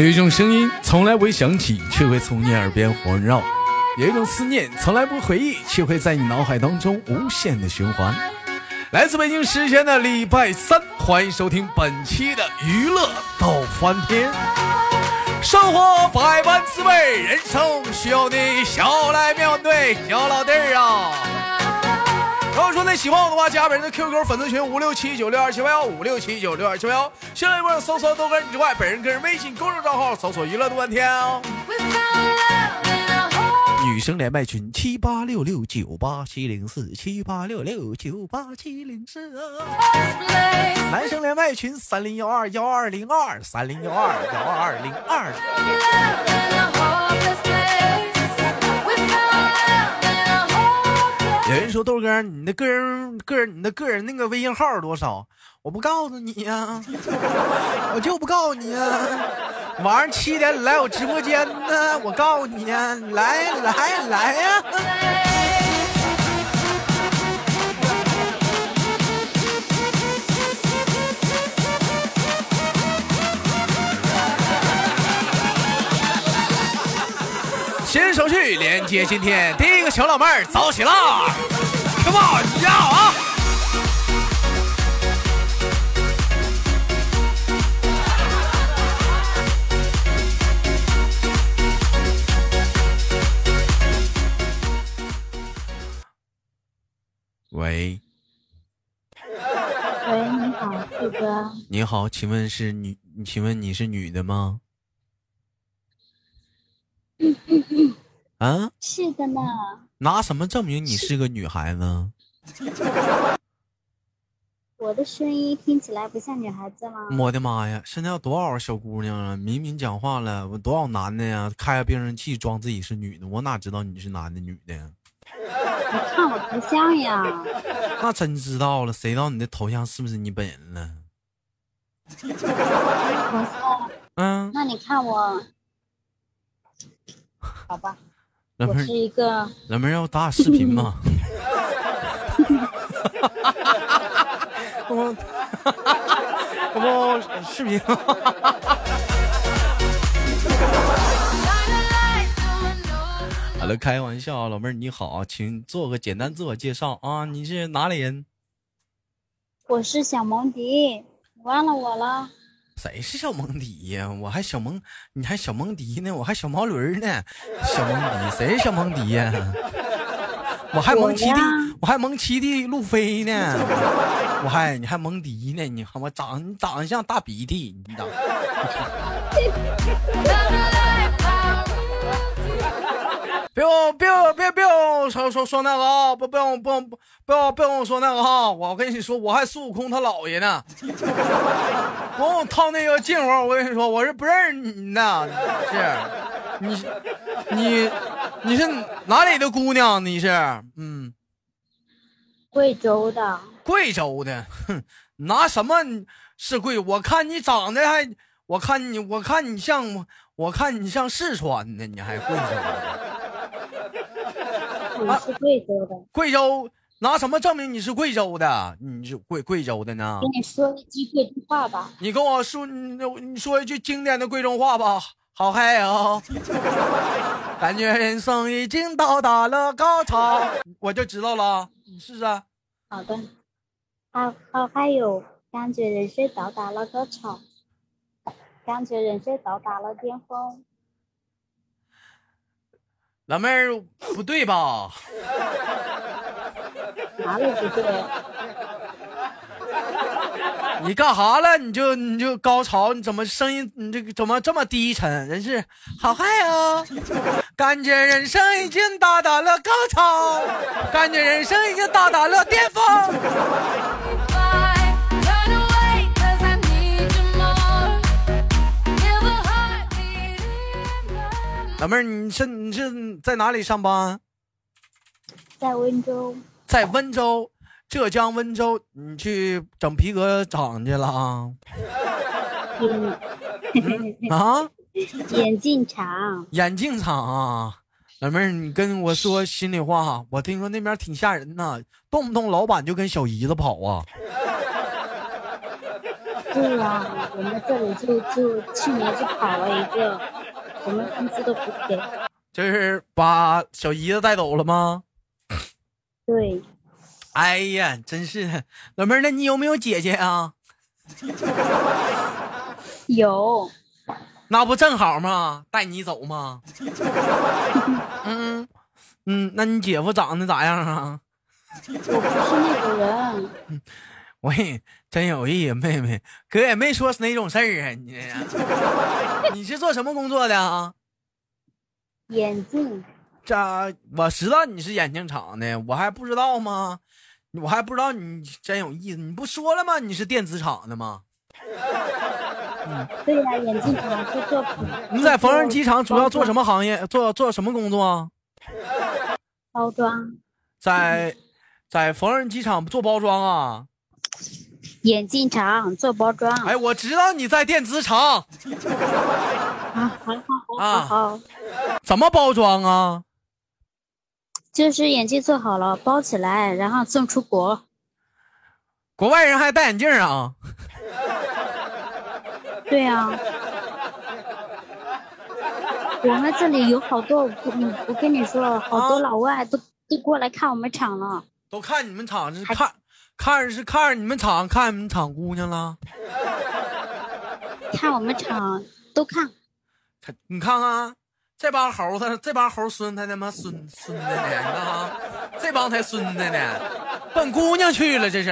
有一种声音从来不会响起，却会从你耳边环绕；有一种思念从来不回忆，却会在你脑海当中无限的循环。来自北京时间的礼拜三，欢迎收听本期的娱乐逗翻天。生活百般滋味，人生需要你笑来面对。小老弟儿啊！如果说你喜欢我的话，加本人的 QQ 粉丝群五六七九六二七八幺五六七九六二七八幺。新浪微博搜索豆哥之外，本人个人微信公众账号搜索娱乐多半天哦。女生连麦群七八六六九八七零四七八六六九八七零四。男生连麦群三零幺二幺二零二三零幺二幺二零二。有人说豆哥，你的个人、个人、你的个人那个微信号是多少？我不告诉你呀，我就不告诉你呀。晚上七点你来我直播间呢，我告诉你呀，来来来呀。新手续连接今天第一个小老妹儿走起啦！Come on，要啊！喂，喂，你好，四哥。你好，请问是女？请问你是女的吗？啊，是的呢。拿什么证明你是个女孩子？我的声音听起来不像女孩子吗？我的妈呀！现在有多少小姑娘啊？明明讲话了，我多少男的呀？开个变声器装自己是女的，我哪知道你是男的女的？你看我头像呀？那真知道了，谁知道你的头像是不是你本人了？头像？嗯。那你看我，好吧。我是一个。老妹儿要打视频吗？我，我视频。好了，开玩笑，老妹儿你好，请做个简单自我介绍啊，你是哪里人？我是小蒙迪，忘了我了。谁是小蒙迪呀？我还小蒙，你还小蒙迪呢？我还小毛驴呢。小蒙迪，谁是小蒙迪呀？我还蒙七弟，我还蒙七弟路飞呢。我还你还蒙迪呢？你看我长你长得像大鼻涕，你长。别别别别说说说那个啊！不不用不用不不要不用说那个哈！我跟你说，我还孙悟空他姥爷呢。不用套那个近乎，我跟你说，我是不认识你的。是，你你你是哪里的姑娘？你是嗯，贵州的。贵州的，哼，拿什么是贵？我看你长得还，我看你我看你像我看你像四川的，你还贵州的。我是贵州的，贵州拿什么证明你是贵州的？你是贵贵州的呢？跟你说一句贵州话吧。你跟我说，你你说一句经典的贵州话吧。好嗨哦！感觉人生已经到达了高潮，我就知道了。你试试。好的。好好嗨哟！感觉人生到达了高潮，感觉人生到达了巅峰。老妹儿不对吧？你干啥了？你就你就高潮？你怎么声音？你这个怎么这么低沉？人是好嗨哦！感觉人生已经到达了高潮，感觉人生已经到达了巅峰。老妹儿，你是你是在哪里上班？在温州。在温州，浙江温州，你去整皮革厂去了啊？啊？眼镜厂。眼镜厂啊，老妹儿，你跟我说心里话，我听说那边挺吓人呐，动不动老板就跟小姨子跑啊。对啊，我们这里就就去年就跑了一个，我们工资都不给。就是把小姨子带走了吗？对，哎呀，真是老妹儿，那你有没有姐姐啊？有，那不正好吗？带你走吗？嗯嗯，那你姐夫长得咋样啊？我不是那种人。喂，真有意思，妹妹，哥也没说是哪种事儿啊，你这你是做什么工作的啊？眼镜，这我知道你是眼镜厂的，我还不知道吗？我还不知道你真有意思，你不说了吗？你是电子厂的吗？嗯 对呀，眼镜厂是做。你在缝纫机厂主要做什么行业？做做什么工作？包装。在在缝纫机厂做包装啊？眼镜厂做包装。哎，我知道你在电子厂。啊，好好好好好。怎么包装啊？就是眼镜做好了，包起来，然后送出国。国外人还戴眼镜啊？对呀。我们这里有好多，我我跟你说，好多老外都都过来看我们厂了。都看你们厂是看。看是看你们厂看你们厂姑娘了，看我们厂都看。你看看这帮猴子，这帮猴孙才他妈孙孙子呢！你看啊，这帮才孙子呢，奔姑娘去了这是。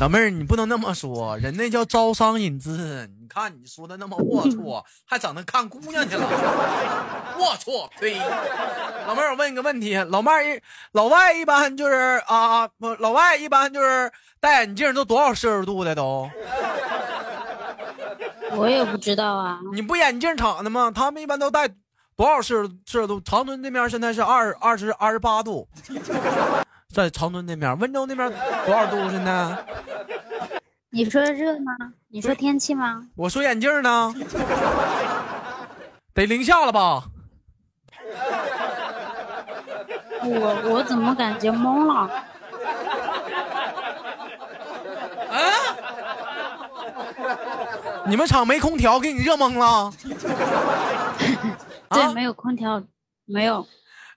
老妹儿，你不能那么说，人那叫招商引资。你看你说的那么龌龊，还整那看姑娘去了，龌龊！对，老妹儿，我问你个问题，老妹儿，老外一般就是啊，老外一般就是戴眼镜都多少摄氏度的都？我也不知道啊。你不眼镜厂的吗？他们一般都戴多少摄摄氏度？长春那边现在是二二十二十八度。在长春那边，温州那边多少度现在？你说热吗？你说天气吗？我说眼镜呢，得零下了吧？我我怎么感觉懵了？啊？你们厂没空调，给你热懵了？对，没有空调，没有。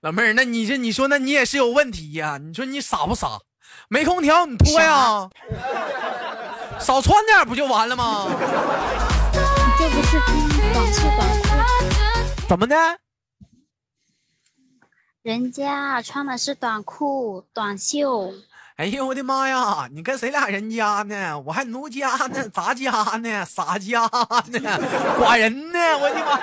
老妹儿，那你这你说，那你也是有问题呀？你说你傻不傻？没空调你脱呀？少穿点不就完了吗？你这不是短袖短裤？怎么的？人家穿的是短裤短袖。哎呦我的妈呀！你跟谁俩人家呢？我还奴家呢？咋家呢？啥家呢？寡人呢？我的妈！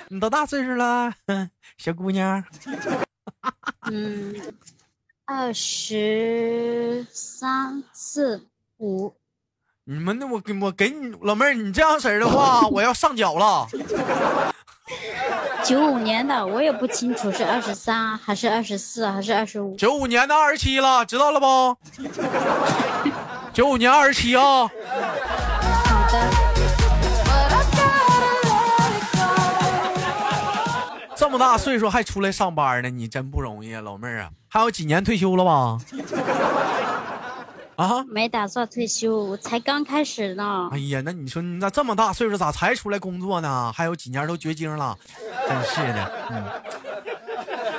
你多大岁数了，小姑娘？嗯，二十三四五。你们那我给我给你老妹儿，你这样式儿的话，我要上脚了。九五年的，我也不清楚是二十三还是二十四还是二十五。九五年的二十七了，知道了不？九五年二十七啊。好的。这么大岁数还出来上班呢，你真不容易啊，老妹儿啊！还有几年退休了吧？啊，没打算退休，我才刚开始呢。哎呀，那你说你咋这么大岁数咋才出来工作呢？还有几年都绝经了，真是的。嗯，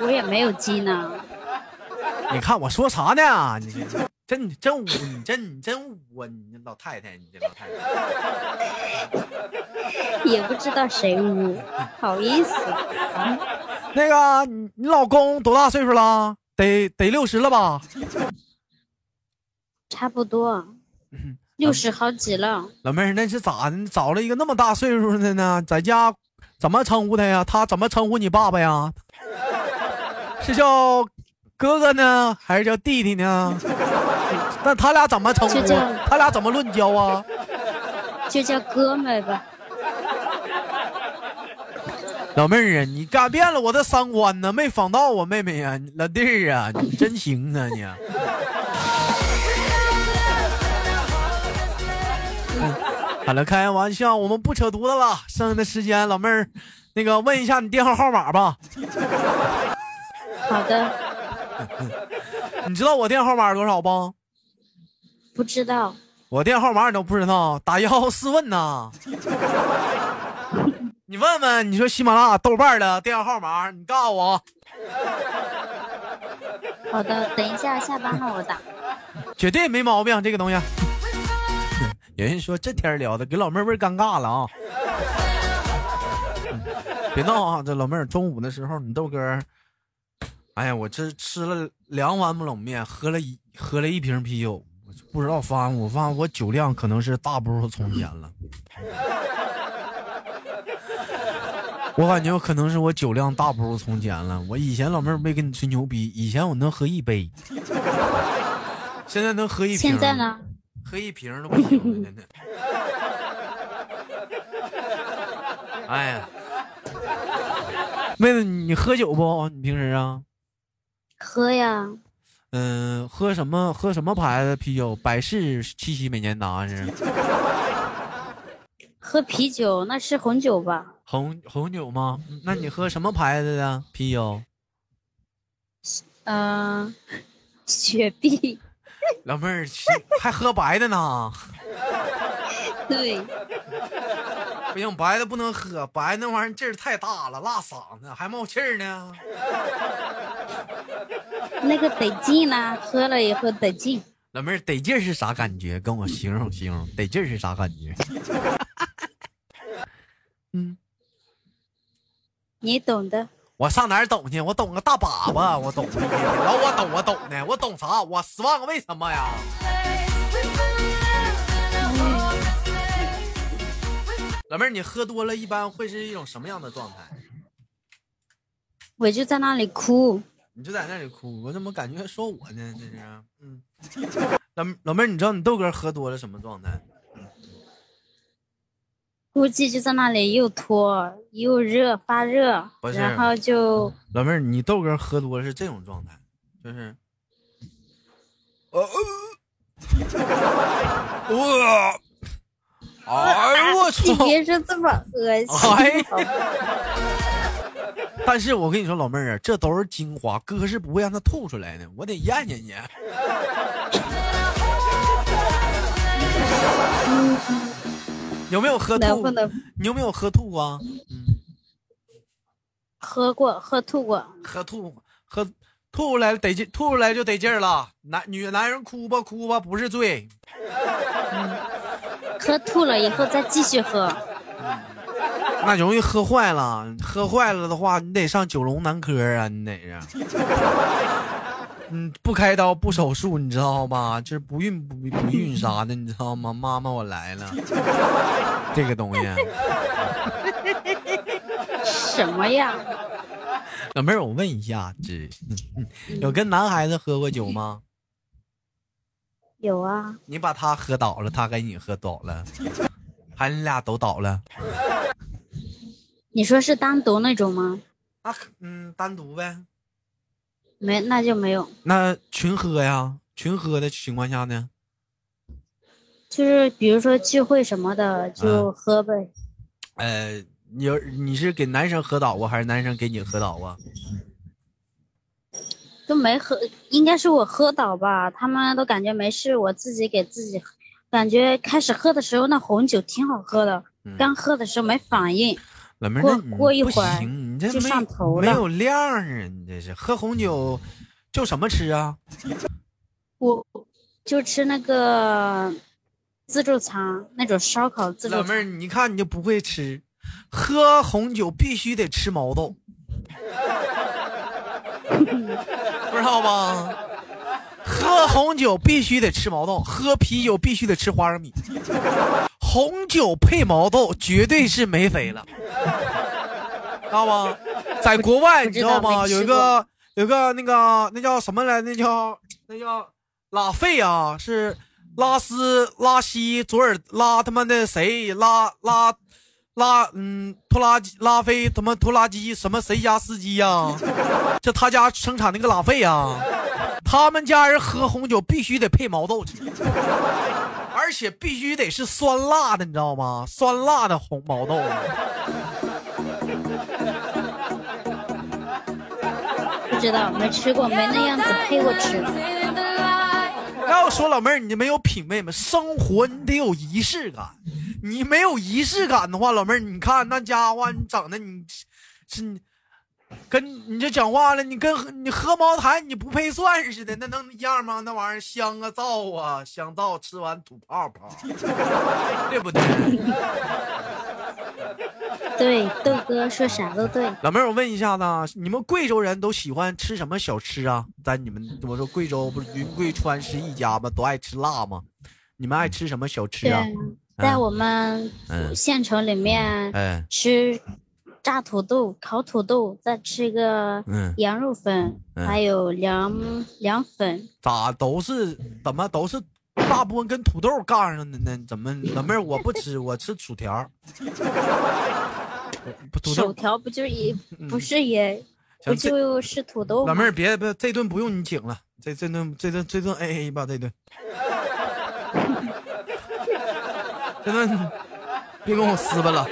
我也没有鸡呢。你看我说啥呢？你这。真真污，你真你真污啊！你老太太，你这老太太，也不知道谁污，好意思。那个，你你老公多大岁数了？得得六十了吧？差不多，六十好几了。老妹儿，那是咋的？找了一个那么大岁数的呢？在家怎么称呼他呀？他怎么称呼你爸爸呀？是叫哥哥呢，还是叫弟弟呢？那他俩怎么称呼？他俩怎么论交啊？就叫哥们吧。老妹儿啊，你改变了我的三观呢，没仿到我妹妹呀，老弟儿啊，你真行啊你。好了，开玩笑，我们不扯犊子了。剩下的时间，老妹儿，那个问一下你电话号码吧。好的。你知道我电话号码多少不？不知道。我电话号码你都不知道？打幺幺四问呐。你问问，你说喜马拉雅、豆瓣的电话号码，你告诉我。好的，等一下下班了我打。绝对没毛病，这个东西。有人说这天聊的给老妹儿尴尬了啊！别闹啊，这老妹儿中午的时候，你豆哥，哎呀，我这吃了两碗冷面，喝了一喝了一瓶啤酒，不知道发我发我酒量可能是大不如从前了。我感觉我可能是我酒量大不如从前了。我以前老妹儿没跟你吹牛逼，以前我能喝一杯，现在能喝一瓶。喝一瓶都不行了。哎呀，妹子，你喝酒不？你平时啊？喝呀。嗯，喝什么？喝什么牌子啤酒？百事、七喜、美年达是？喝啤酒，那是红酒吧？红红酒吗？那你喝什么牌子的啤酒？嗯，雪碧。老妹儿还喝白的呢？对。不行，白的不能喝，白那玩意儿劲儿太大了，辣嗓子，还冒气儿呢。那个得劲呢，喝了以后得劲。老妹儿得劲是啥感觉？跟我形容形容，得劲是啥感觉？嗯。你懂的，我上哪儿懂去？我懂个大粑粑，我懂。老我懂，我懂呢，我懂啥？我十万个为什么呀？老妹儿，你喝多了一般会是一种什么样的状态？我就在那里哭。你就在那里哭，我怎么感觉说我呢？这是，嗯。老老妹儿，你知道你豆哥喝多了什么状态？估计就在那里又脱又热发热，然后就老妹儿，你豆哥喝多是这种状态，就是，呃，我，哎呦我操！别说这么恶心。但是我跟你说，老妹儿啊，这都是精华，哥是不会让他吐出来的，我得咽咽去。有没有喝吐？你有没有喝吐过？嗯，喝过，喝吐过。喝吐，喝吐出来得劲，吐出来就得劲儿了。男女男人哭吧哭吧不是罪。喝吐了以后再继续喝，那容易喝坏了。喝坏了的话，你得上九龙男科啊，你得是。嗯，不开刀不手术，你知道吧？就是不孕不不孕啥的，你知道吗？妈妈，我来了，这个东西。什么呀？老妹儿，我问一下，这 有跟男孩子喝过酒吗？有啊。你把他喝倒了，他给你喝倒了，还你俩都倒了？你说是单独那种吗？啊，嗯，单独呗。没，那就没有。那群喝呀？群喝的情况下呢？就是比如说聚会什么的，就喝呗。呃，你你是给男生喝倒啊，还是男生给你喝倒啊？都没喝，应该是我喝倒吧。他们都感觉没事，我自己给自己。感觉开始喝的时候，那红酒挺好喝的，刚喝的时候没反应。过过一会儿你这没上头了，没有量啊！你这是喝红酒就什么吃啊？我就吃那个自助餐，那种烧烤自助。老妹儿，你看你就不会吃，喝红酒必须得吃毛豆，不知道吗？喝红酒必须得吃毛豆，喝啤酒必须得吃花生米。红酒配毛豆绝对是没肥了，知道吗？在国外你知道吗？有一个有个那个那叫什么来？那叫那叫拉菲啊，是拉斯拉西佐尔拉他妈的谁拉拉拉嗯拖拉机拉菲他妈拖拉机什么谁家司机呀？就他家生产那个拉菲啊，他们家人喝红酒必须得配毛豆吃。而且必须得是酸辣的，你知道吗？酸辣的红毛豆。不知道，没吃过，没那样子配过吃。要说老妹儿，你就没有品味吗？生活你得有仪式感，你没有仪式感的话，老妹儿，你看那家伙，你整的你是你。跟你这讲话了，你跟你喝茅台你不配蒜似的，那能一样吗？那玩意儿香啊，燥啊，香皂吃完吐泡泡，对不对？对，豆哥说啥都对。老妹儿，我问一下子，你们贵州人都喜欢吃什么小吃啊？在你们我说贵州不是云贵川是一家吗？都爱吃辣吗？你们爱吃什么小吃啊？在我们县城里面吃。炸土豆、烤土豆，再吃个羊肉粉，还有凉凉粉。咋都是怎么都是大部分跟土豆杠上的呢？怎么老妹儿我不吃，我吃薯条。薯条不就也 不是也不就是土豆？老妹儿别别，这顿不用你请了，这这顿这顿这顿 A A 吧，这顿。这顿别跟我撕巴了。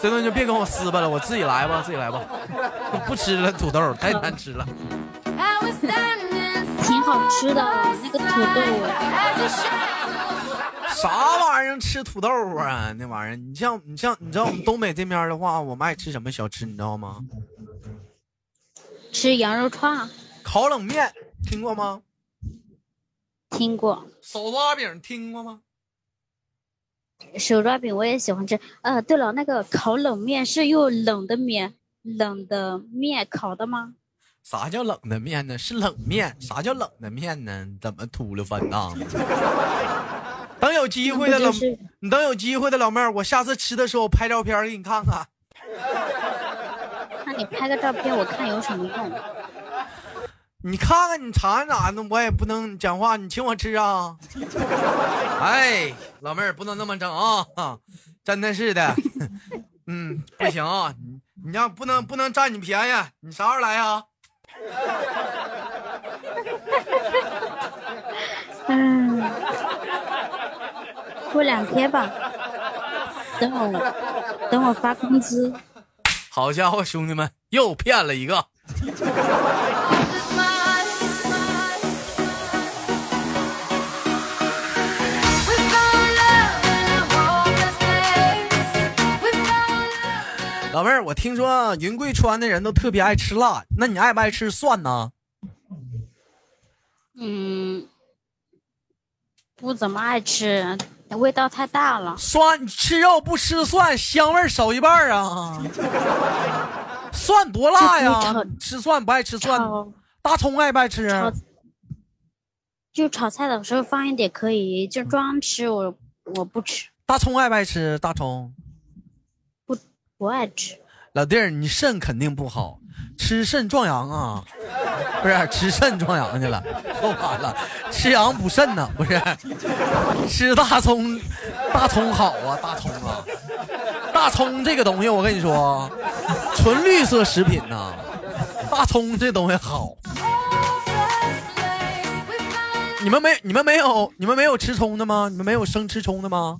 这顿就别跟我撕巴了，我自己来吧，自己来吧，不吃了土豆太难吃了。挺好吃的那个土豆。啥玩意儿吃土豆啊？那玩意儿，你像你像你知道我们东北这边的话，我们爱吃什么小吃，你知道吗？吃羊肉串。烤冷面听过吗？听过。手抓饼听过吗？手抓饼我也喜欢吃。呃，对了，那个烤冷面是用冷的面、冷的面烤的吗？啥叫冷的面呢？是冷面。啥叫冷的面呢？怎么秃噜翻呐？等有机会的老，你等有机会的老妹儿，我下次吃的时候拍照片给你看看。那你拍个照片，我看有什么用？你看看，你尝尝咋的？我也不能讲话，你请我吃啊！哎，老妹儿不能那么整啊！真的是的，嗯，不行啊！你你要不能不能占你便宜，你啥时候来呀？嗯，过两天吧，等我等我发工资。好家伙，兄弟们又骗了一个。老妹儿，我听说云贵川的人都特别爱吃辣，那你爱不爱吃蒜呢？嗯，不怎么爱吃，味道太大了。蒜吃肉不吃蒜，香味少一半啊！蒜多辣呀！吃蒜不爱吃蒜，大葱爱不爱吃？就炒菜的时候放一点可以，就装吃我我不吃。大葱爱不爱吃？大葱。不爱吃，老弟儿，你肾肯定不好，吃肾壮阳啊，不是吃肾壮阳去了，说完了，吃羊补肾呢，不是，吃大葱，大葱好啊，大葱啊，大葱这个东西我跟你说，纯绿色食品呐，大葱这东西好，你们没你们没有你们没有吃葱的吗？你们没有生吃葱的吗？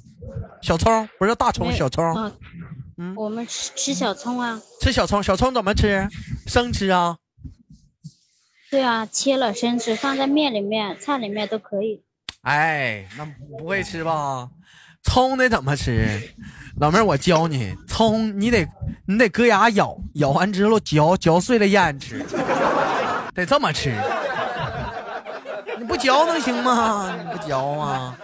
小葱不是大葱，小葱。嗯，我们吃吃小葱啊，吃小葱，小葱怎么吃？生吃啊？对啊，切了生吃，放在面里面、菜里面都可以。哎，那不会吃吧？葱得怎么吃？老妹儿，我教你，葱你得你得搁牙咬，咬完之后嚼，嚼碎了咽吃，得这么吃。你不嚼能行吗？你不嚼啊？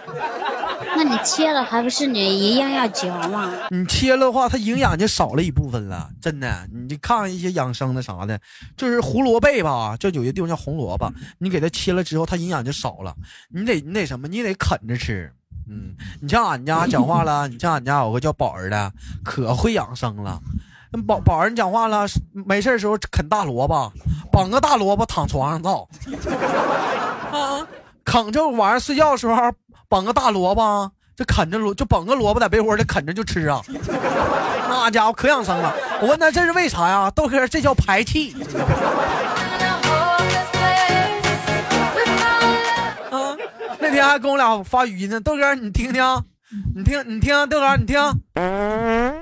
那你切了还不是你一样要嚼吗？你切了话，它营养就少了一部分了，真的。你看看一些养生的啥的，就是胡萝卜吧，就有些地方叫红萝卜，你给它切了之后，它营养就少了。你得你得什么？你得啃着吃。嗯，你像俺家讲话了，你像俺家有个叫宝儿的，可会养生了。宝宝儿，你讲话了，没事的时候啃大萝卜，绑个大萝卜躺床上造。啊，啃这玩意儿睡觉的时候。绑个大萝卜，就啃着萝，就绑个萝卜在被窝里啃着就吃啊！那家伙可养生了。我问他这是为啥呀？豆哥，这叫排气。啊！那天还跟我俩发语音呢。豆哥，你听听，你听，你听，豆哥，你听，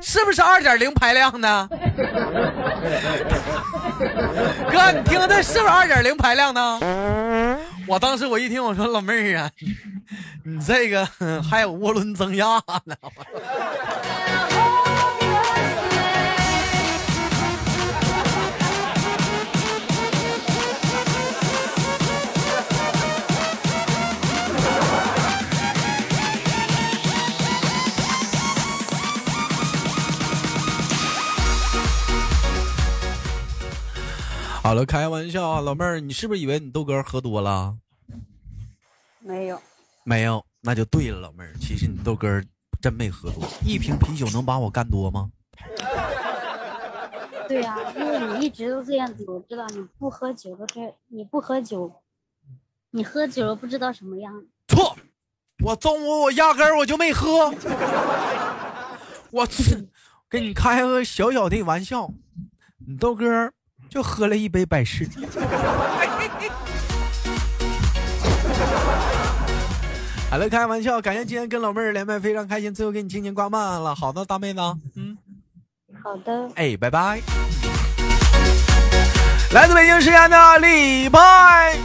是不是二点零排量的？哥，你听，这是不是二点零排量的？我当时我一听，我说老妹儿啊，你这个还有涡轮增压呢。好了，开玩笑啊，老妹儿，你是不是以为你豆哥喝多了？没有，没有，那就对了，老妹儿。其实你豆哥真没喝多，一瓶啤酒能把我干多吗？对呀，因为你一直都这样子，我知道你不喝酒的是你不喝酒，你喝酒了不知道什么样。错，我中午我压根儿我就没喝，我 跟你开个小小的玩笑，你豆哥。就喝了一杯百事。好了，开玩笑，感谢今天跟老妹儿连麦，非常开心。最后给你轻轻挂麦了，好的，大妹子，嗯，好的，哎，拜拜。来自北京时间的礼拜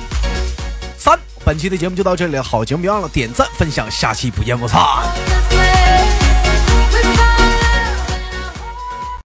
三，本期的节目就到这里了，好节目别忘了点赞分享，下期不见不散。